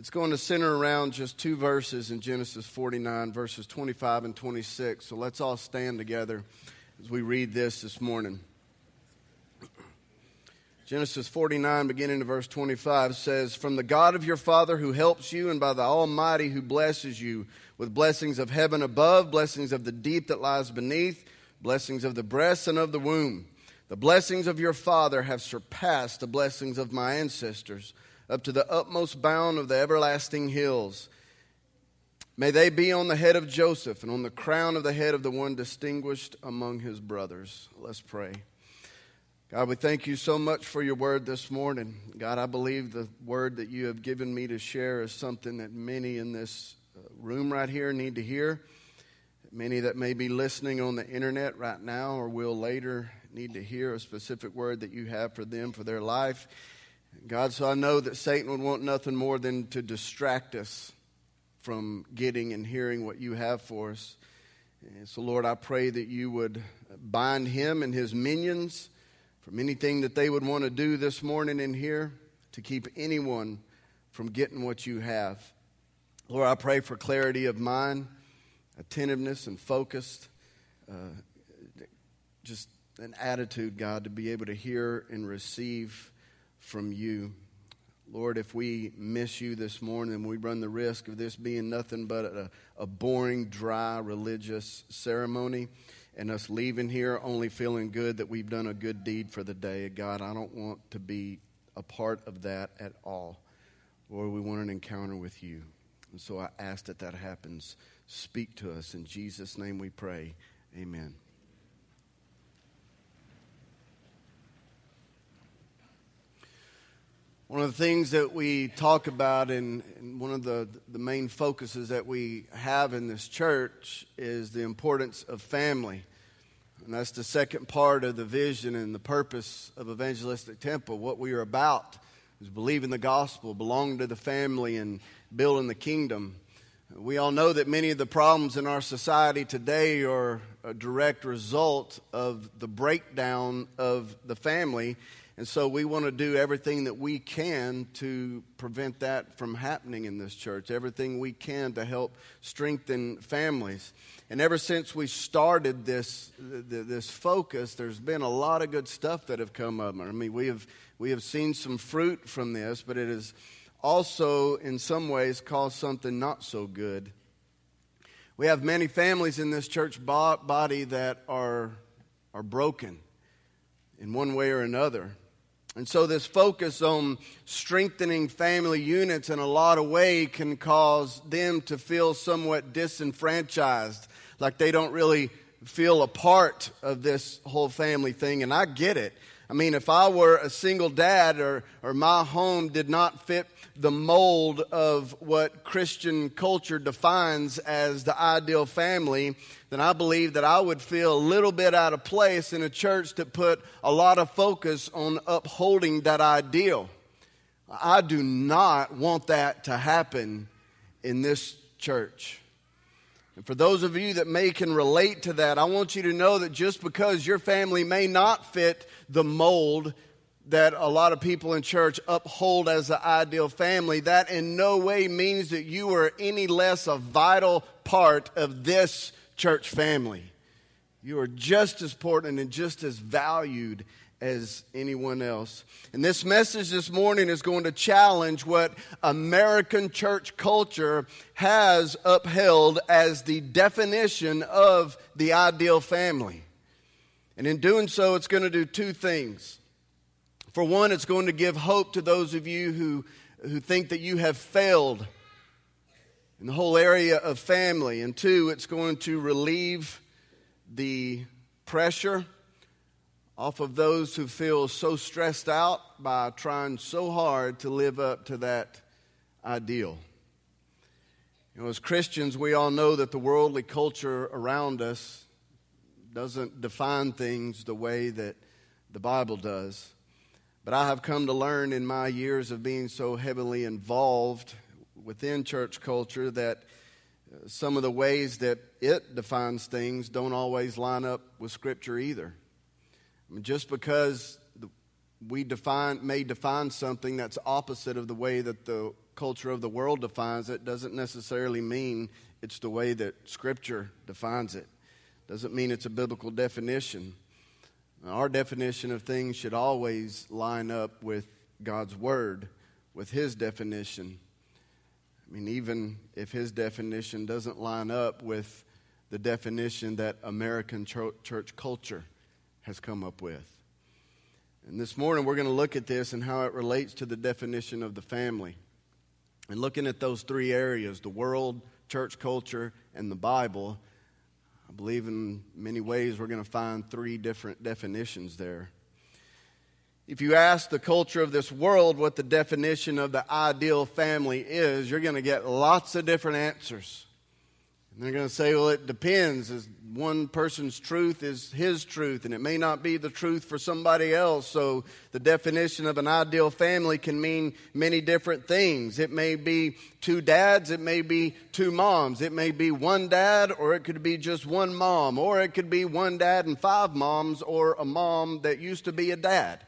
It's going to center around just two verses in Genesis 49, verses 25 and 26. So let's all stand together as we read this this morning. Genesis 49, beginning in verse 25, says, From the God of your father who helps you, and by the Almighty who blesses you with blessings of heaven above, blessings of the deep that lies beneath, blessings of the breast and of the womb. The blessings of your father have surpassed the blessings of my ancestors up to the utmost bound of the everlasting hills. May they be on the head of Joseph and on the crown of the head of the one distinguished among his brothers. Let's pray. God, we thank you so much for your word this morning. God, I believe the word that you have given me to share is something that many in this uh, room right here need to hear. Many that may be listening on the internet right now or will later need to hear a specific word that you have for them for their life. God, so I know that Satan would want nothing more than to distract us from getting and hearing what you have for us. And so, Lord, I pray that you would bind him and his minions from anything that they would want to do this morning in here to keep anyone from getting what you have. Lord, I pray for clarity of mind, attentiveness, and focused, uh, just an attitude, God, to be able to hear and receive from you. Lord, if we miss you this morning, we run the risk of this being nothing but a, a, boring, dry religious ceremony and us leaving here only feeling good that we've done a good deed for the day. God, I don't want to be a part of that at all. Lord, we want an encounter with you. And so I ask that that happens. Speak to us. In Jesus' name we pray. Amen. One of the things that we talk about, and, one of the, the main focuses that we have in this church, is the importance of family. And that's the second part of the vision and the purpose of Evangelistic Temple. What we are about is believing the gospel, belonging to the family, and building the kingdom. We all know that many of the problems in our society today are a direct result of the breakdown of the family and so we want to do everything that we can to prevent that from happening in this church, everything we can to help strengthen families. And ever since we started this, this focus, there's been a lot of good stuff that have come up. I mean, we have, we have seen some fruit from this, but it has also, in some ways, caused something not so good. We have many families in this church body that are, are broken in one way or another. And so, this focus on strengthening family units in a lot of ways can cause them to feel somewhat disenfranchised, like they don't really feel a part of this whole family thing. And I get it. I mean, if I were a single dad or, or my home did not fit the mold of what Christian culture defines as the ideal family, then I believe that I would feel a little bit out of place in a church that put a lot of focus on upholding that ideal. I do not want that to happen in this church. And for those of you that may can relate to that, I want you to know that just because your family may not fit the mold that a lot of people in church uphold as the ideal family, that in no way means that you are any less a vital part of this church family. You are just as important and just as valued as anyone else. And this message this morning is going to challenge what American church culture has upheld as the definition of the ideal family. And in doing so, it's going to do two things. For one, it's going to give hope to those of you who, who think that you have failed in the whole area of family. And two, it's going to relieve the pressure off of those who feel so stressed out by trying so hard to live up to that ideal. You know, as Christians, we all know that the worldly culture around us doesn't define things the way that the Bible does. But I have come to learn in my years of being so heavily involved within church culture that uh, some of the ways that it defines things don't always line up with Scripture either. I mean, just because we define, may define something that's opposite of the way that the culture of the world defines it doesn't necessarily mean it's the way that Scripture defines it. Doesn't mean it's a biblical definition. Our definition of things should always line up with God's Word, with His definition. I mean, even if His definition doesn't line up with the definition that American church culture has come up with. And this morning we're going to look at this and how it relates to the definition of the family. And looking at those three areas the world, church culture, and the Bible, I believe in many ways we're going to find three different definitions there. If you ask the culture of this world what the definition of the ideal family is, you're going to get lots of different answers. They're going to say, well, it depends. One person's truth is his truth, and it may not be the truth for somebody else. So the definition of an ideal family can mean many different things. It may be two dads, it may be two moms, it may be one dad, or it could be just one mom, or it could be one dad and five moms, or a mom that used to be a dad.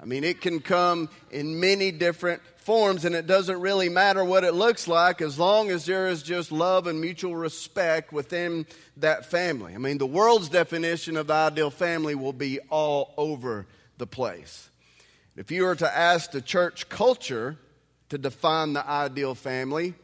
I mean, it can come in many different forms, and it doesn't really matter what it looks like as long as there is just love and mutual respect within that family. I mean, the world's definition of the ideal family will be all over the place. If you were to ask the church culture to define the ideal family,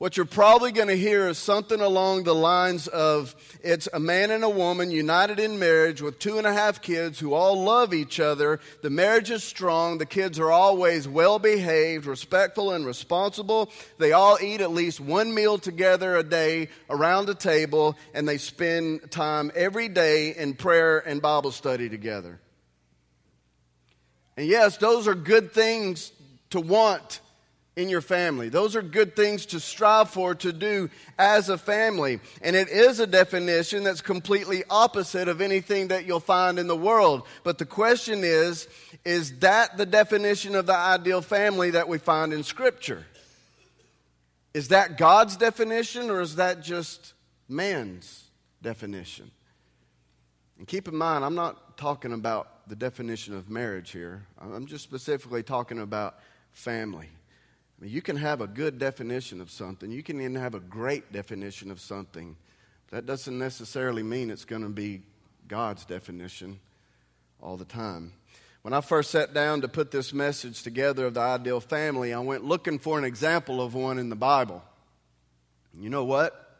what you're probably going to hear is something along the lines of it's a man and a woman united in marriage with two and a half kids who all love each other. The marriage is strong. The kids are always well behaved, respectful, and responsible. They all eat at least one meal together a day around the table, and they spend time every day in prayer and Bible study together. And yes, those are good things to want in your family. Those are good things to strive for, to do as a family. And it is a definition that's completely opposite of anything that you'll find in the world. But the question is is that the definition of the ideal family that we find in Scripture? Is that God's definition or is that just man's definition? And keep in mind, I'm not talking about the definition of marriage here, I'm just specifically talking about family. You can have a good definition of something, you can even have a great definition of something. That doesn't necessarily mean it's going to be God's definition all the time. When I first sat down to put this message together of the ideal family, I went looking for an example of one in the Bible. You know what?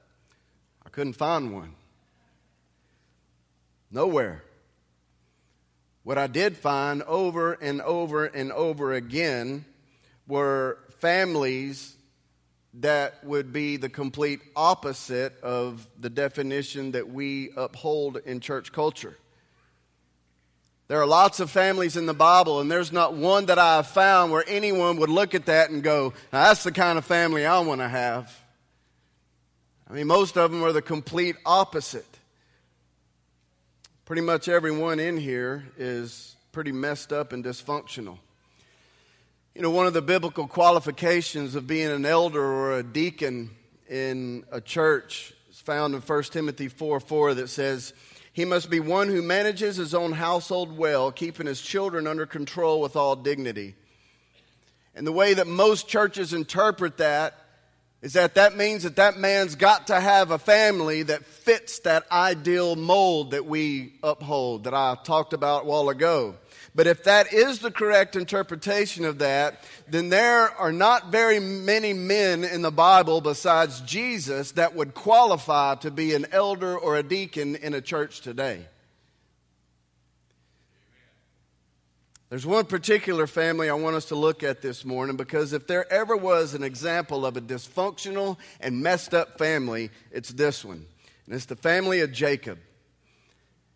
I couldn't find one. Nowhere. What I did find over and over and over again were families that would be the complete opposite of the definition that we uphold in church culture. There are lots of families in the Bible, and there's not one that I have found where anyone would look at that and go, that's the kind of family I want to have. I mean, most of them are the complete opposite. Pretty much everyone in here is pretty messed up and dysfunctional. You know, one of the biblical qualifications of being an elder or a deacon in a church is found in 1 Timothy 4 4 that says, He must be one who manages his own household well, keeping his children under control with all dignity. And the way that most churches interpret that is that that means that that man's got to have a family that fits that ideal mold that we uphold, that I talked about a while ago. But if that is the correct interpretation of that, then there are not very many men in the Bible besides Jesus that would qualify to be an elder or a deacon in a church today. There's one particular family I want us to look at this morning because if there ever was an example of a dysfunctional and messed up family, it's this one. And it's the family of Jacob.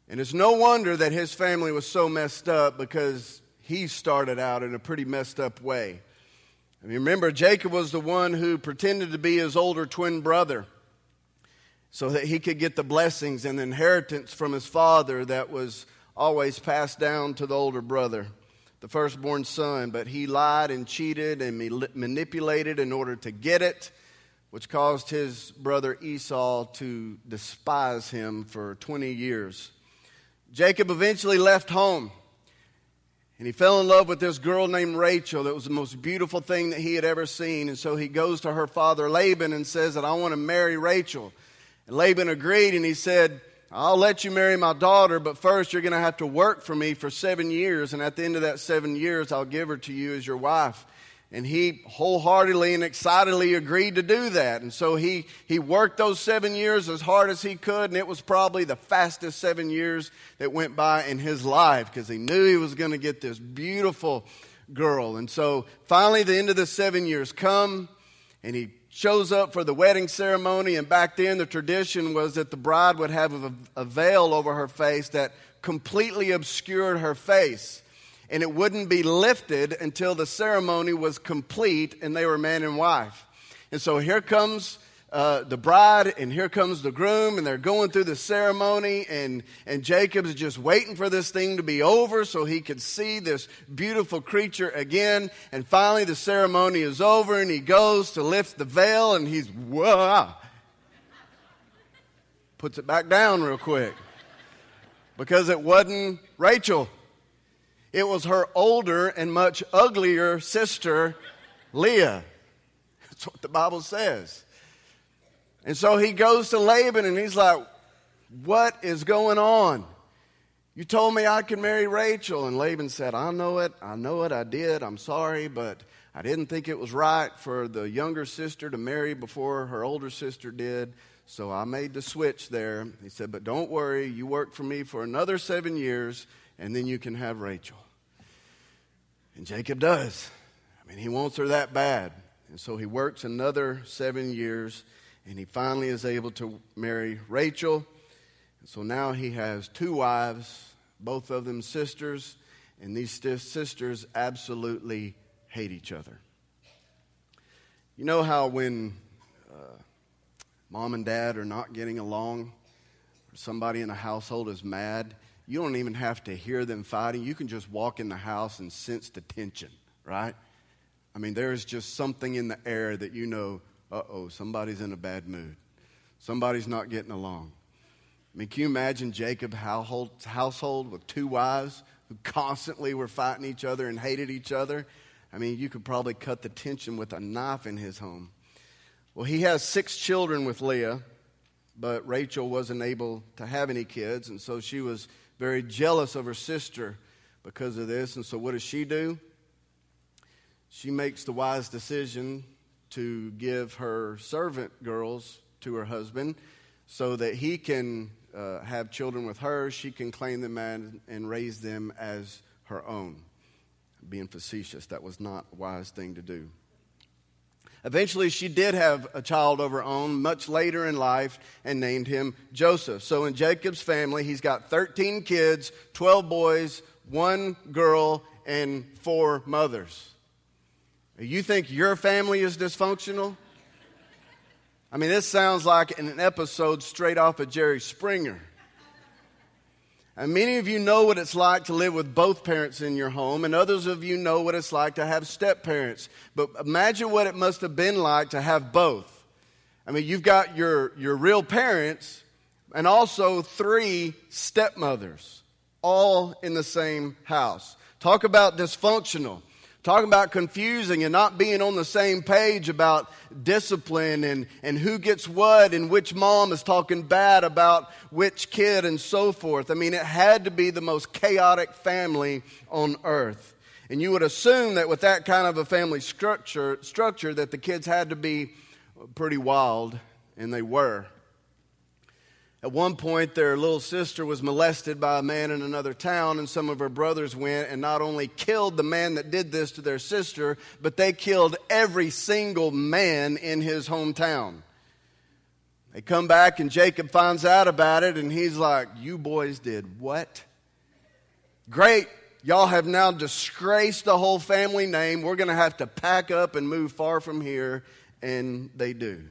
And it's no wonder that his family was so messed up because he started out in a pretty messed up way. I mean, remember, Jacob was the one who pretended to be his older twin brother so that he could get the blessings and inheritance from his father that was always passed down to the older brother, the firstborn son. But he lied and cheated and manipulated in order to get it, which caused his brother Esau to despise him for 20 years. Jacob eventually left home. And he fell in love with this girl named Rachel that was the most beautiful thing that he had ever seen. And so he goes to her father Laban and says that I want to marry Rachel. And Laban agreed and he said, I'll let you marry my daughter, but first you're going to have to work for me for seven years. And at the end of that seven years, I'll give her to you as your wife. And he wholeheartedly and excitedly agreed to do that. And so he, he worked those seven years as hard as he could, and it was probably the fastest seven years that went by in his life because he knew he was going to get this beautiful girl. And so finally, the end of the seven years come, and he shows up for the wedding ceremony. And back then, the tradition was that the bride would have a, a veil over her face that completely obscured her face and it wouldn't be lifted until the ceremony was complete and they were man and wife. And so here comes uh, the bride and here comes the groom and they're going through the ceremony and, and Jacob's just waiting for this thing to be over so he could see this beautiful creature again. And finally the ceremony is over and he goes to lift the veil and he's, whoa, puts it back down real quick because it wasn't Rachel. It was her older and much uglier sister, Leah. That's what the Bible says. And so he goes to Laban and he's like, What is going on? You told me I could marry Rachel. And Laban said, I know it. I know it. I did. I'm sorry, but I didn't think it was right for the younger sister to marry before her older sister did. So I made the switch there. He said, But don't worry. You work for me for another seven years, and then you can have Rachel. And Jacob does. I mean, he wants her that bad. And so he works another seven years, and he finally is able to marry Rachel. And so now he has two wives, both of them sisters, and these sisters absolutely hate each other. You know how when uh, mom and dad are not getting along, or somebody in a household is mad, you don't even have to hear them fighting. You can just walk in the house and sense the tension, right? I mean, there's just something in the air that you know, uh oh, somebody's in a bad mood. Somebody's not getting along. I mean, can you imagine Jacob's household with two wives who constantly were fighting each other and hated each other? I mean, you could probably cut the tension with a knife in his home. Well, he has six children with Leah, but Rachel wasn't able to have any kids, and so she was very jealous of her sister because of this. And so, what does she do? She makes the wise decision to give her servant girls to her husband so that he can uh, have children with her. She can claim them and, and raise them as her own. Being facetious, that was not a wise thing to do. Eventually, she did have a child of her own much later in life and named him Joseph. So, in Jacob's family, he's got 13 kids, 12 boys, one girl, and four mothers. You think your family is dysfunctional? I mean, this sounds like an episode straight off of Jerry Springer. And many of you know what it's like to live with both parents in your home, and others of you know what it's like to have step parents. But imagine what it must have been like to have both. I mean, you've got your, your real parents and also three stepmothers, all in the same house. Talk about dysfunctional. Talking about confusing and not being on the same page about discipline and, and who gets what and which mom is talking bad about which kid and so forth. I mean, it had to be the most chaotic family on earth. And you would assume that with that kind of a family structure, structure that the kids had to be pretty wild, and they were. At one point, their little sister was molested by a man in another town, and some of her brothers went and not only killed the man that did this to their sister, but they killed every single man in his hometown. They come back, and Jacob finds out about it, and he's like, You boys did what? Great. Y'all have now disgraced the whole family name. We're going to have to pack up and move far from here. And they do.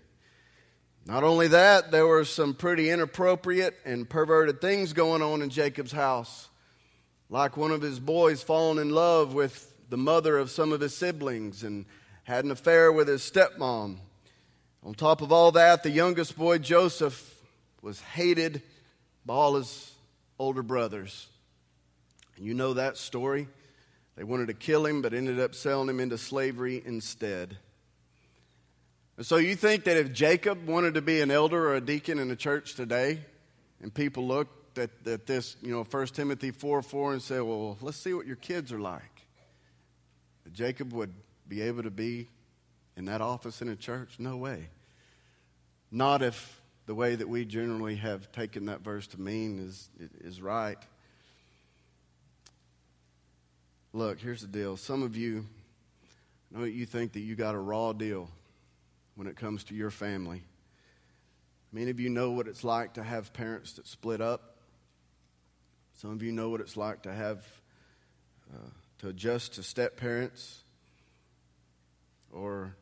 Not only that, there were some pretty inappropriate and perverted things going on in Jacob's house. Like one of his boys falling in love with the mother of some of his siblings and had an affair with his stepmom. On top of all that, the youngest boy, Joseph, was hated by all his older brothers. And you know that story. They wanted to kill him, but ended up selling him into slavery instead. So you think that if Jacob wanted to be an elder or a deacon in the church today, and people looked at, at this, you know, 1 Timothy 4 4 and said, well, let's see what your kids are like, Jacob would be able to be in that office in a church? No way. Not if the way that we generally have taken that verse to mean is, is right. Look, here's the deal. Some of you know you think that you got a raw deal when it comes to your family. Many of you know what it's like to have parents that split up. Some of you know what it's like to have uh, to adjust to step parents, or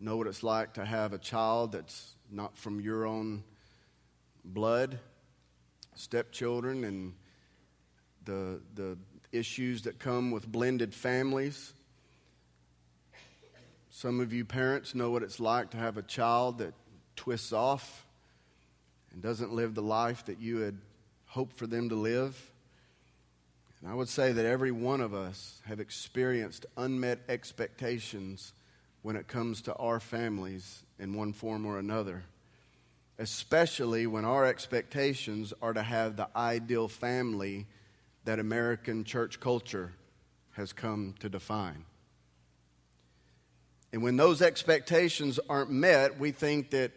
know what it's like to have a child that's not from your own blood, stepchildren, and the the issues that come with blended families. Some of you parents know what it's like to have a child that twists off and doesn't live the life that you had hoped for them to live. And I would say that every one of us have experienced unmet expectations when it comes to our families in one form or another, especially when our expectations are to have the ideal family that American church culture has come to define. And when those expectations aren't met, we think that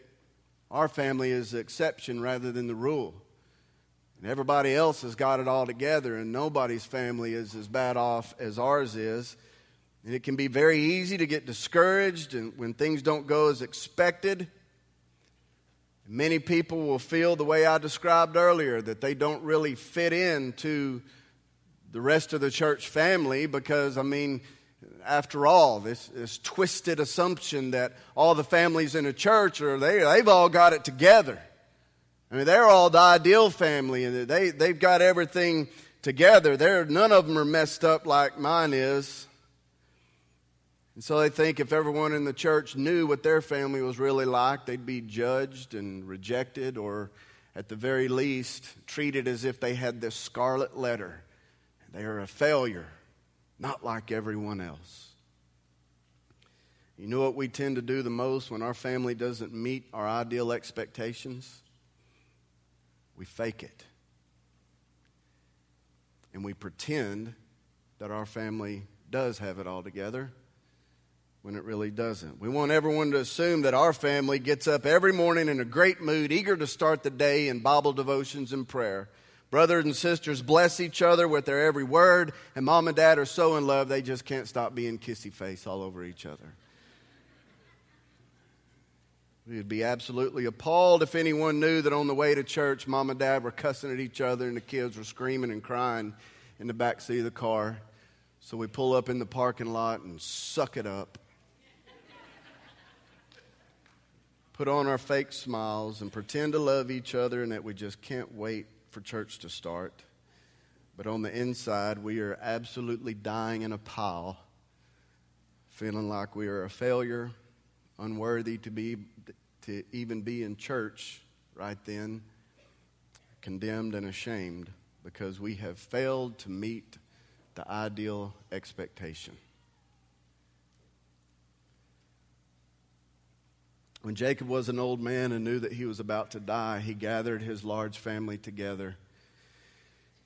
our family is the exception rather than the rule. And everybody else has got it all together, and nobody's family is as bad off as ours is. And it can be very easy to get discouraged and when things don't go as expected. Many people will feel the way I described earlier that they don't really fit into the rest of the church family because, I mean, after all, this, this twisted assumption that all the families in a church are they, they've all got it together. I mean, they're all the ideal family and they, they've got everything together. They're, none of them are messed up like mine is. And so they think if everyone in the church knew what their family was really like, they'd be judged and rejected, or at the very least, treated as if they had this scarlet letter. They are a failure, not like everyone else. You know what we tend to do the most when our family doesn't meet our ideal expectations? We fake it. And we pretend that our family does have it all together when it really doesn't. We want everyone to assume that our family gets up every morning in a great mood, eager to start the day in Bible devotions and prayer. Brothers and sisters bless each other with their every word, and mom and dad are so in love they just can't stop being kissy face all over each other. We'd be absolutely appalled if anyone knew that on the way to church, mom and dad were cussing at each other and the kids were screaming and crying in the back seat of the car. So we pull up in the parking lot and suck it up. Put on our fake smiles and pretend to love each other and that we just can't wait for church to start. But on the inside, we are absolutely dying in a pile, feeling like we are a failure, unworthy to, be, to even be in church right then, condemned and ashamed because we have failed to meet the ideal expectation. When Jacob was an old man and knew that he was about to die, he gathered his large family together.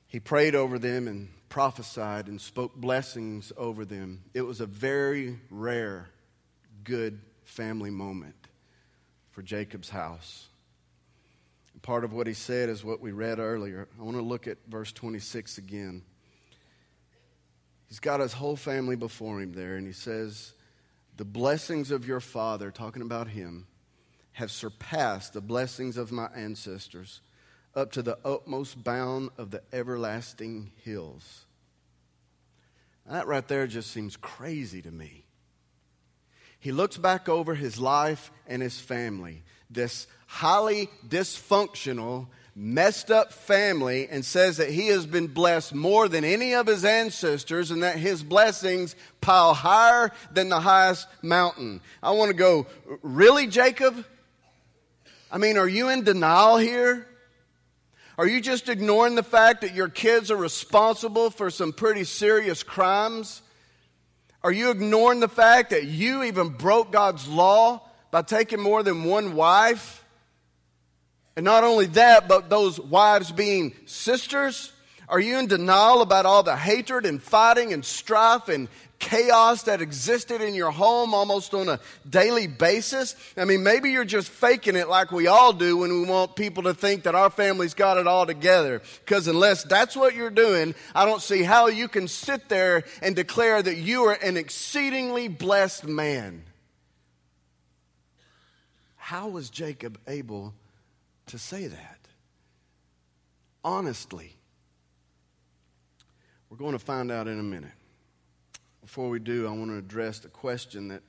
He prayed over them and prophesied and spoke blessings over them. It was a very rare, good family moment for Jacob's house. Part of what he said is what we read earlier. I want to look at verse 26 again. He's got his whole family before him there, and he says, The blessings of your father, talking about him, have surpassed the blessings of my ancestors up to the utmost bound of the everlasting hills. That right there just seems crazy to me. He looks back over his life and his family, this highly dysfunctional, messed up family, and says that he has been blessed more than any of his ancestors and that his blessings pile higher than the highest mountain. I want to go, really, Jacob? I mean, are you in denial here? Are you just ignoring the fact that your kids are responsible for some pretty serious crimes Are you ignoring the fact that you even broke God's law by taking more than one wife? And not only that, but those wives being sisters? Are you in denial about all the hatred and fighting and strife and chaos that existed in your home almost on a daily basis? I mean, maybe you're just faking it like we all do when we want people to think that our family's got it all together. Because unless that's what you're doing, I don't see how you can sit there and declare that you are an exceedingly blessed man. How was Jacob able to say that? Honestly. We're going to find out in a minute. Before we do, I want to address the question that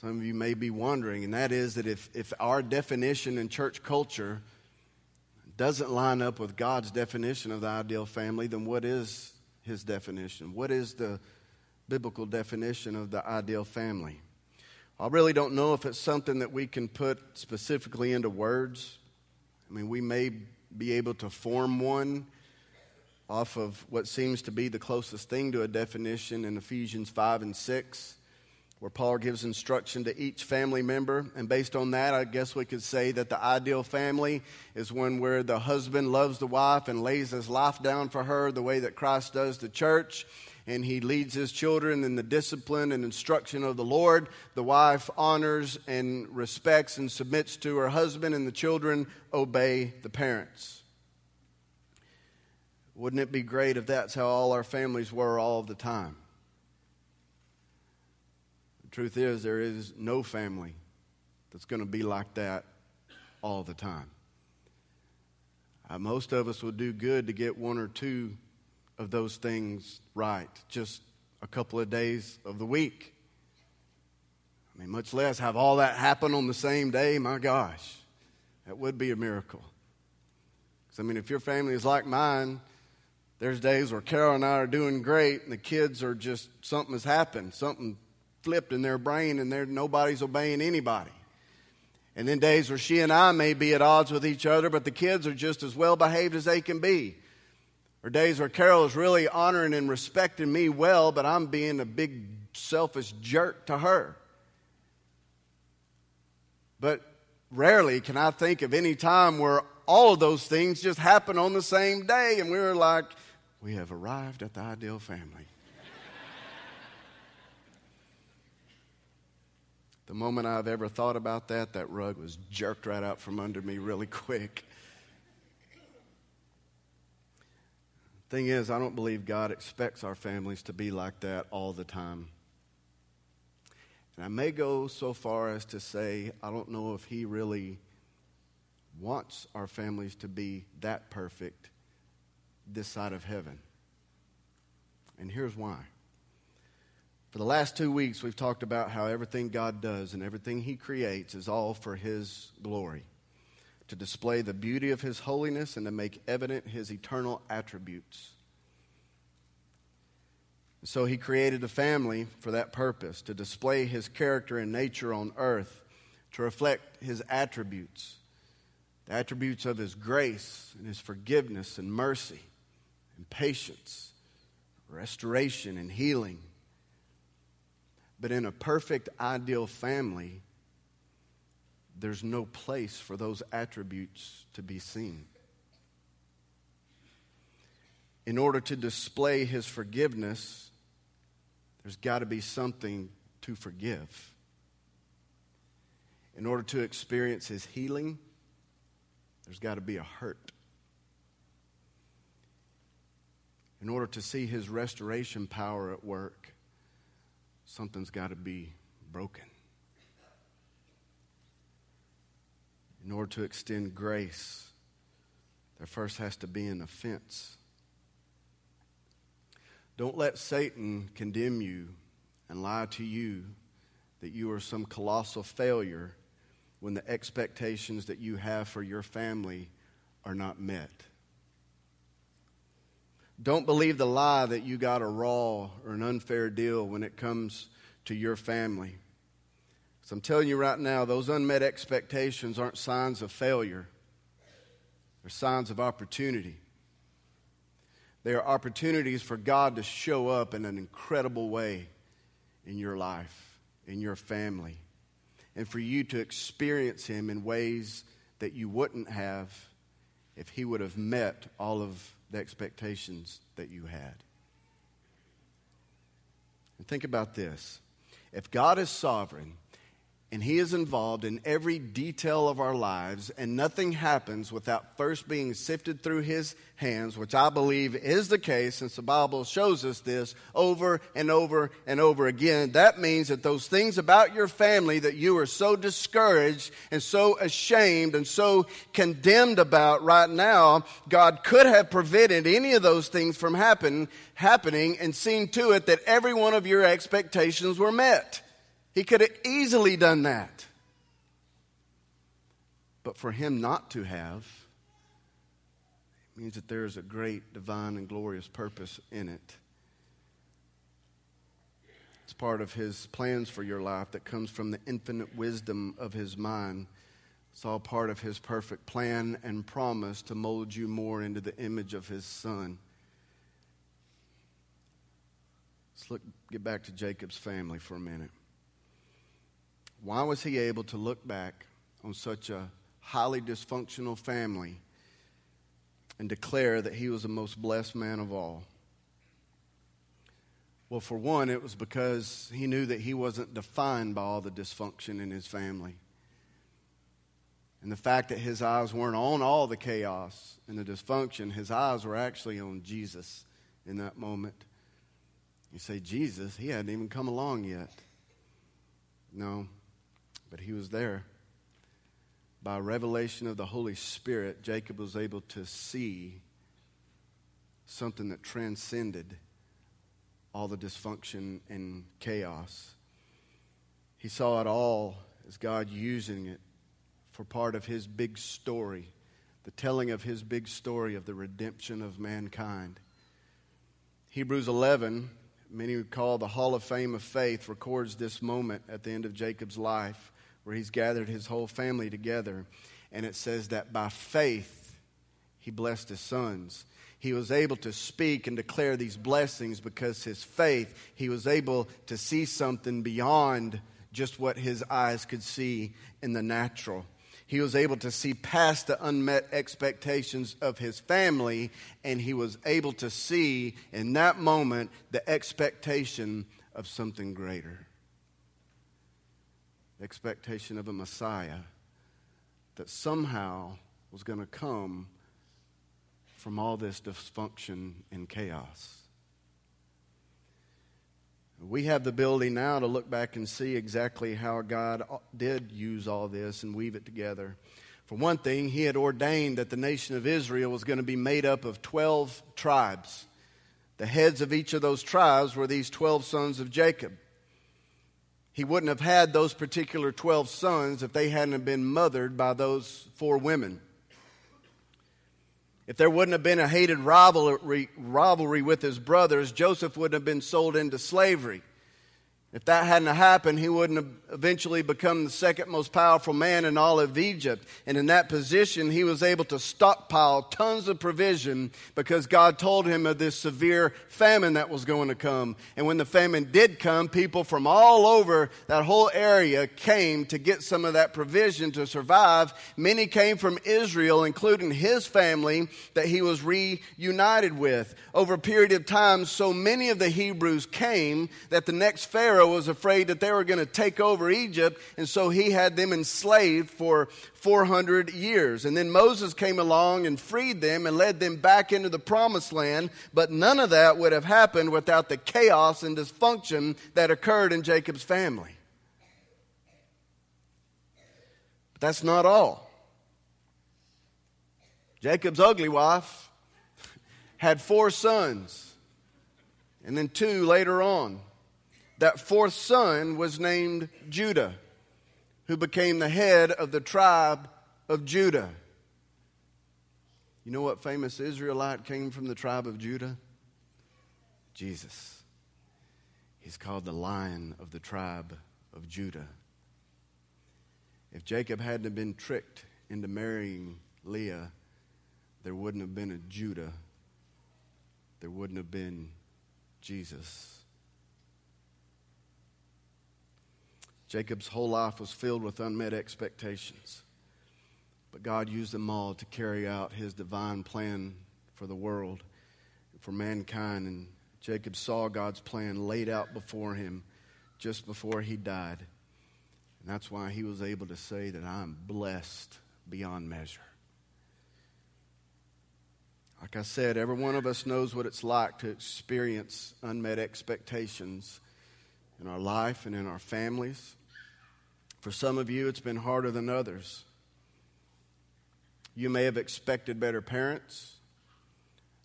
some of you may be wondering, and that is that if, if our definition in church culture doesn't line up with God's definition of the ideal family, then what is his definition? What is the biblical definition of the ideal family? I really don't know if it's something that we can put specifically into words. I mean, we may be able to form one off of what seems to be the closest thing to a definition in Ephesians 5 and 6, where Paul gives instruction to each family member. And based on that, I guess we could say that the ideal family is one where the husband loves the wife and lays his life down for her the way that Christ does the church. And he leads his children in the discipline and instruction of the Lord. The wife honors and respects and submits to her husband, and the children obey the parents. Wouldn't it be great if that's how all our families were all the time? The truth is, there is no family that's going to be like that all the time. Uh, most of us would do good to get one or two of those things right, just a couple of days of the week. I mean, much less have all that happen on the same day. My gosh, that would be a miracle. Because, I mean, if your family is like mine, there's days where Carol and I are doing great, and the kids are just something has happened, something flipped in their brain, and there nobody's obeying anybody. And then days where she and I may be at odds with each other, but the kids are just as well behaved as they can be. Or days where Carol is really honoring and respecting me well, but I'm being a big selfish jerk to her. But rarely can I think of any time where all of those things just happen on the same day, and we were like, we have arrived at the ideal family. the moment I've ever thought about that, that rug was jerked right out from under me really quick. Thing is, I don't believe God expects our families to be like that all the time. And I may go so far as to say, I don't know if He really wants our families to be that perfect this side of heaven. And here's why. For the last two weeks, we've talked about how everything God does and everything He creates is all for His glory, to display the beauty of His holiness and to make evident His eternal attributes. So He created a family for that purpose, to display His character and nature on earth, to reflect His attributes, the attributes of His grace and His forgiveness and mercy and patience, restoration and healing. But in a perfect, ideal family, there's no place for those attributes to be seen. In order to display his forgiveness, there's got to be something to forgive. In order to experience his healing, there's got to be a hurt. in order to see his restoration power at work, something's got to be broken. In order to extend grace, there first has to be an offense. Don't let Satan condemn you and lie to you that you are some colossal failure when the expectations that you have for your family are not met. Don't believe the lie that you got a raw or an unfair deal when it comes to your family. So I'm telling you right now, those unmet expectations aren't signs of failure, they're signs of opportunity. They are opportunities for God to show up in an incredible way in your life, in your family, and for you to experience Him in ways that you wouldn't have if He would have met all of the expectations that you had. And think about this if God is sovereign, and He is involved in every detail of our lives, and nothing happens without first being sifted through His hands, which I believe is the case since the Bible shows us this over and over and over again. That means that those things about your family that you are so discouraged and so ashamed and so condemned about right now, God could have prevented any of those things from happen, happening and seen to it that every one of your expectations were met. He could have easily done that. But for him not to have means that there is a great divine and glorious purpose in it. It's part of his plans for your life that comes from the infinite wisdom of his mind. It's all part of his perfect plan and promise to mold you more into the image of his son. Let's look, get back to Jacob's family for a minute. Why was he able to look back on such a highly dysfunctional family and declare that he was the most blessed man of all? Well, for one, it was because he knew that he wasn't defined by all the dysfunction in his family. And the fact that his eyes weren't on all the chaos and the dysfunction, his eyes were actually on Jesus in that moment. You say, Jesus, he hadn't even come along yet. No, but he was there. By revelation of the Holy Spirit, Jacob was able to see something that transcended all the dysfunction and chaos. He saw it all as God using it for part of his big story, the telling of his big story of the redemption of mankind. Hebrews 11, many would call the Hall of Fame of Faith, records this moment at the end of Jacob's life where he's gathered his whole family together. And it says that by faith, he blessed his sons. He was able to speak and declare these blessings because his faith, he was able to see something beyond just what his eyes could see in the natural. He was able to see past the unmet expectations of his family, and he was able to see in that moment the expectation of something greater expectation of a Messiah that somehow was going to come from all this dysfunction and chaos. We have the ability now to look back and see exactly how God uh, did use all this and weave it together. For one thing, He had ordained that the nation of Israel was going to be made up of 12 tribes. The heads of each of those tribes were these 12 sons of Jacob. He wouldn't have had those particular 12 sons if they hadn't been mothered by those four women. If there wouldn't have been a hated rivalry, rivalry with his brothers, Joseph wouldn't have been sold into slavery. If that hadn't happened, he wouldn't have eventually become the second most powerful man in all of Egypt. And in that position, he was able to stockpile tons of provision because God told him of this severe famine that was going to come. And when the famine did come, people from all over that whole area came to get some of that provision to survive. Many came from Israel, including his family that he was reunited with. Over a period of time, so many of the Hebrews came that the next Pharaoh Pharaoh was afraid that they were going to take over Egypt, and so he had them enslaved for 400 years. And then Moses came along and freed them and led them back into the promised land, but none of that would have happened without the chaos and dysfunction that occurred in Jacob's family. But that's not all. Jacob's ugly wife had four sons, and then two later on that fourth son was named Judah, who became the head of the tribe of Judah. You know what famous Israelite came from the tribe of Judah? Jesus. He's called the lion of the tribe of Judah. If Jacob hadn't been tricked into marrying Leah, there wouldn't have been a Judah. There wouldn't have been Jesus. Jacob's whole life was filled with unmet expectations. But God used them all to carry out his divine plan for the world, for mankind. And Jacob saw God's plan laid out before him just before he died. And that's why he was able to say that I'm blessed beyond measure. Like I said, every one of us knows what it's like to experience unmet expectations in our life and in our families. For some of you, it's been harder than others. You may have expected better parents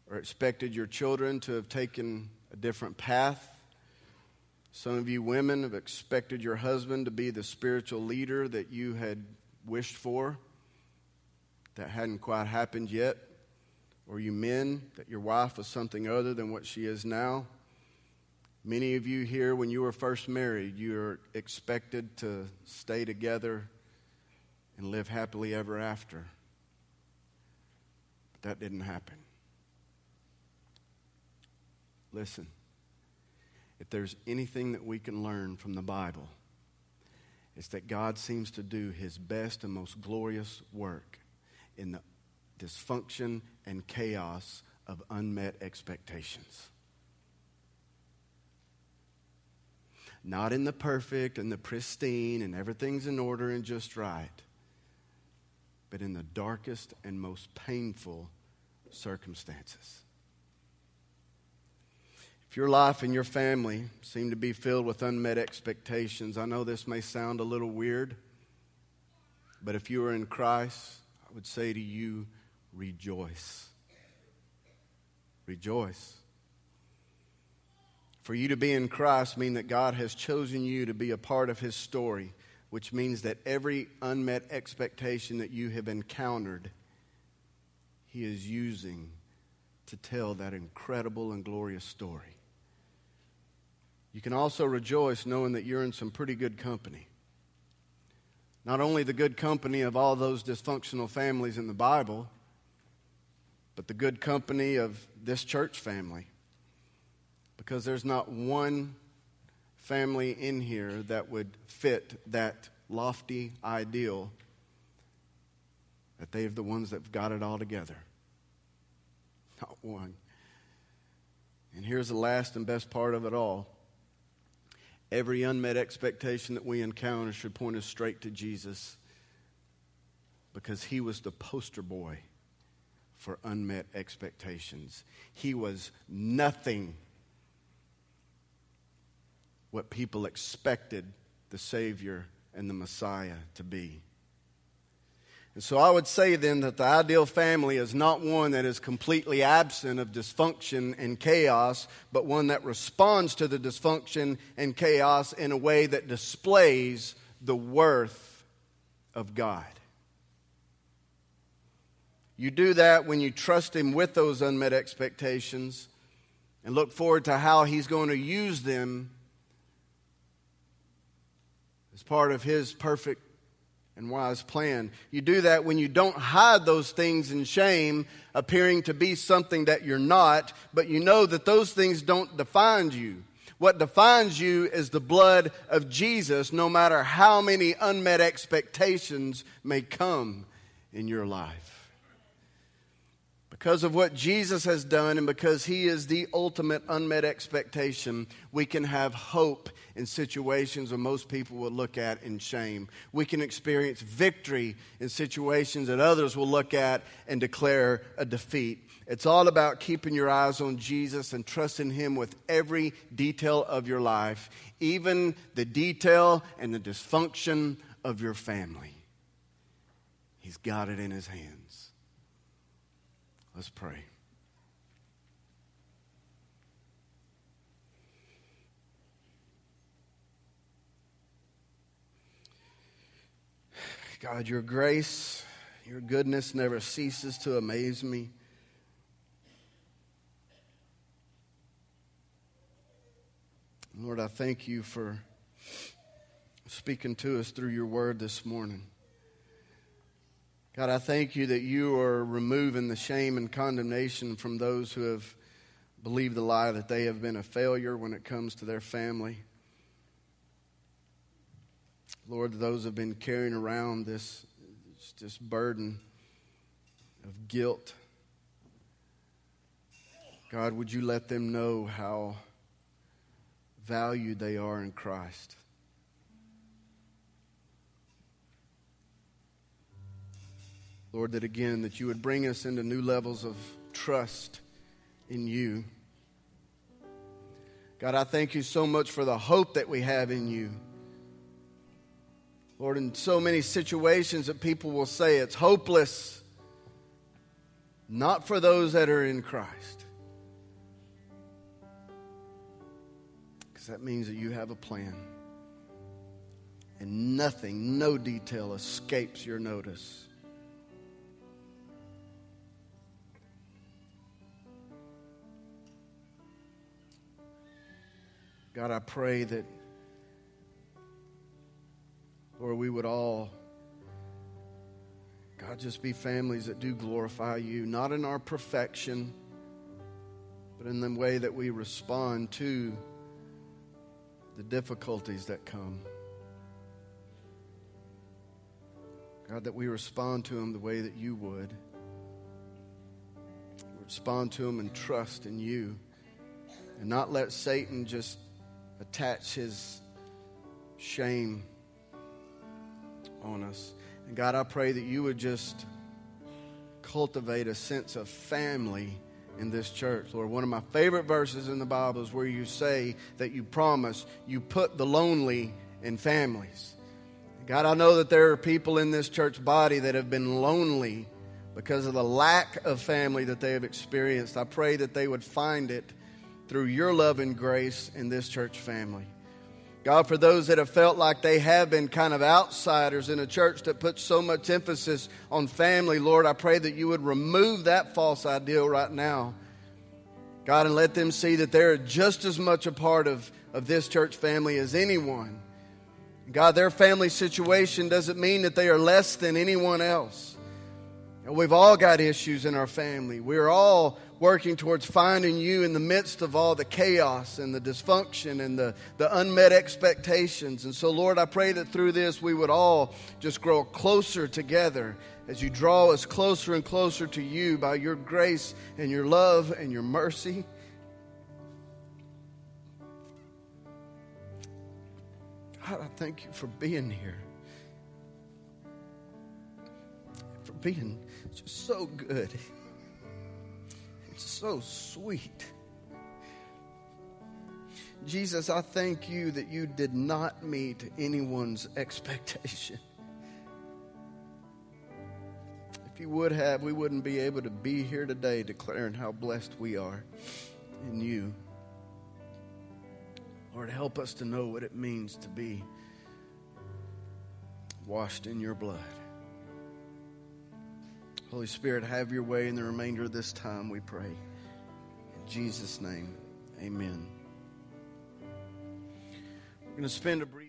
or expected your children to have taken a different path. Some of you women have expected your husband to be the spiritual leader that you had wished for. That hadn't quite happened yet. Or you men, that your wife was something other than what she is now. Many of you here, when you were first married, you were expected to stay together and live happily ever after. But that didn't happen. Listen, if there's anything that we can learn from the Bible, it's that God seems to do his best and most glorious work in the dysfunction and chaos of unmet expectations. Not in the perfect and the pristine and everything's in order and just right, but in the darkest and most painful circumstances. If your life and your family seem to be filled with unmet expectations, I know this may sound a little weird, but if you are in Christ, I would say to you, rejoice. Rejoice. For you to be in Christ mean that God has chosen you to be a part of his story, which means that every unmet expectation that you have encountered, he is using to tell that incredible and glorious story. You can also rejoice knowing that you're in some pretty good company. Not only the good company of all those dysfunctional families in the Bible, but the good company of this church family because there's not one family in here that would fit that lofty ideal that they're the ones that've got it all together. Not one. And here's the last and best part of it all. Every unmet expectation that we encounter should point us straight to Jesus because he was the poster boy for unmet expectations. He was nothing what people expected the Savior and the Messiah to be. And so I would say then that the ideal family is not one that is completely absent of dysfunction and chaos, but one that responds to the dysfunction and chaos in a way that displays the worth of God. You do that when you trust Him with those unmet expectations and look forward to how He's going to use them as part of His perfect and wise plan. You do that when you don't hide those things in shame, appearing to be something that you're not, but you know that those things don't define you. What defines you is the blood of Jesus, no matter how many unmet expectations may come in your life. Because of what Jesus has done and because he is the ultimate unmet expectation, we can have hope in situations where most people will look at in shame. We can experience victory in situations that others will look at and declare a defeat. It's all about keeping your eyes on Jesus and trusting him with every detail of your life, even the detail and the dysfunction of your family. He's got it in his hands. Let's pray. God, your grace, your goodness never ceases to amaze me. Lord, I thank you for speaking to us through your word this morning. God, I thank you that you are removing the shame and condemnation from those who have believed the lie that they have been a failure when it comes to their family. Lord, those have been carrying around this, this burden of guilt. God, would you let them know how valued they are in Christ? Lord, that again, that you would bring us into new levels of trust in you. God, I thank you so much for the hope that we have in you. Lord, in so many situations that people will say it's hopeless, not for those that are in Christ. Because that means that you have a plan. And nothing, no detail escapes your notice. God, I pray that, Lord, we would all, God, just be families that do glorify you, not in our perfection, but in the way that we respond to the difficulties that come. God, that we respond to them the way that you would. Respond to them and trust in you. And not let Satan just attach his shame on us. And God, I pray that you would just cultivate a sense of family in this church. Lord, one of my favorite verses in the Bible is where you say that you promise you put the lonely in families. God, I know that there are people in this church body that have been lonely because of the lack of family that they have experienced. I pray that they would find it through your love and grace in this church family. God, for those that have felt like they have been kind of outsiders in a church that puts so much emphasis on family, Lord, I pray that you would remove that false ideal right now. God, and let them see that they're just as much a part of, of this church family as anyone. God, their family situation doesn't mean that they are less than anyone else. We've all got issues in our family. We're all working towards finding you in the midst of all the chaos and the dysfunction and the, the unmet expectations. And so, Lord, I pray that through this we would all just grow closer together as you draw us closer and closer to you by your grace and your love and your mercy. God, I thank you for being here, for being so good so sweet. Jesus, I thank you that you did not meet anyone's expectation. If you would have, we wouldn't be able to be here today declaring how blessed we are in you. Lord, help us to know what it means to be washed in your blood. Holy Spirit, have your way in the remainder of this time, we pray. In Jesus' name, amen. We're going to spend a brief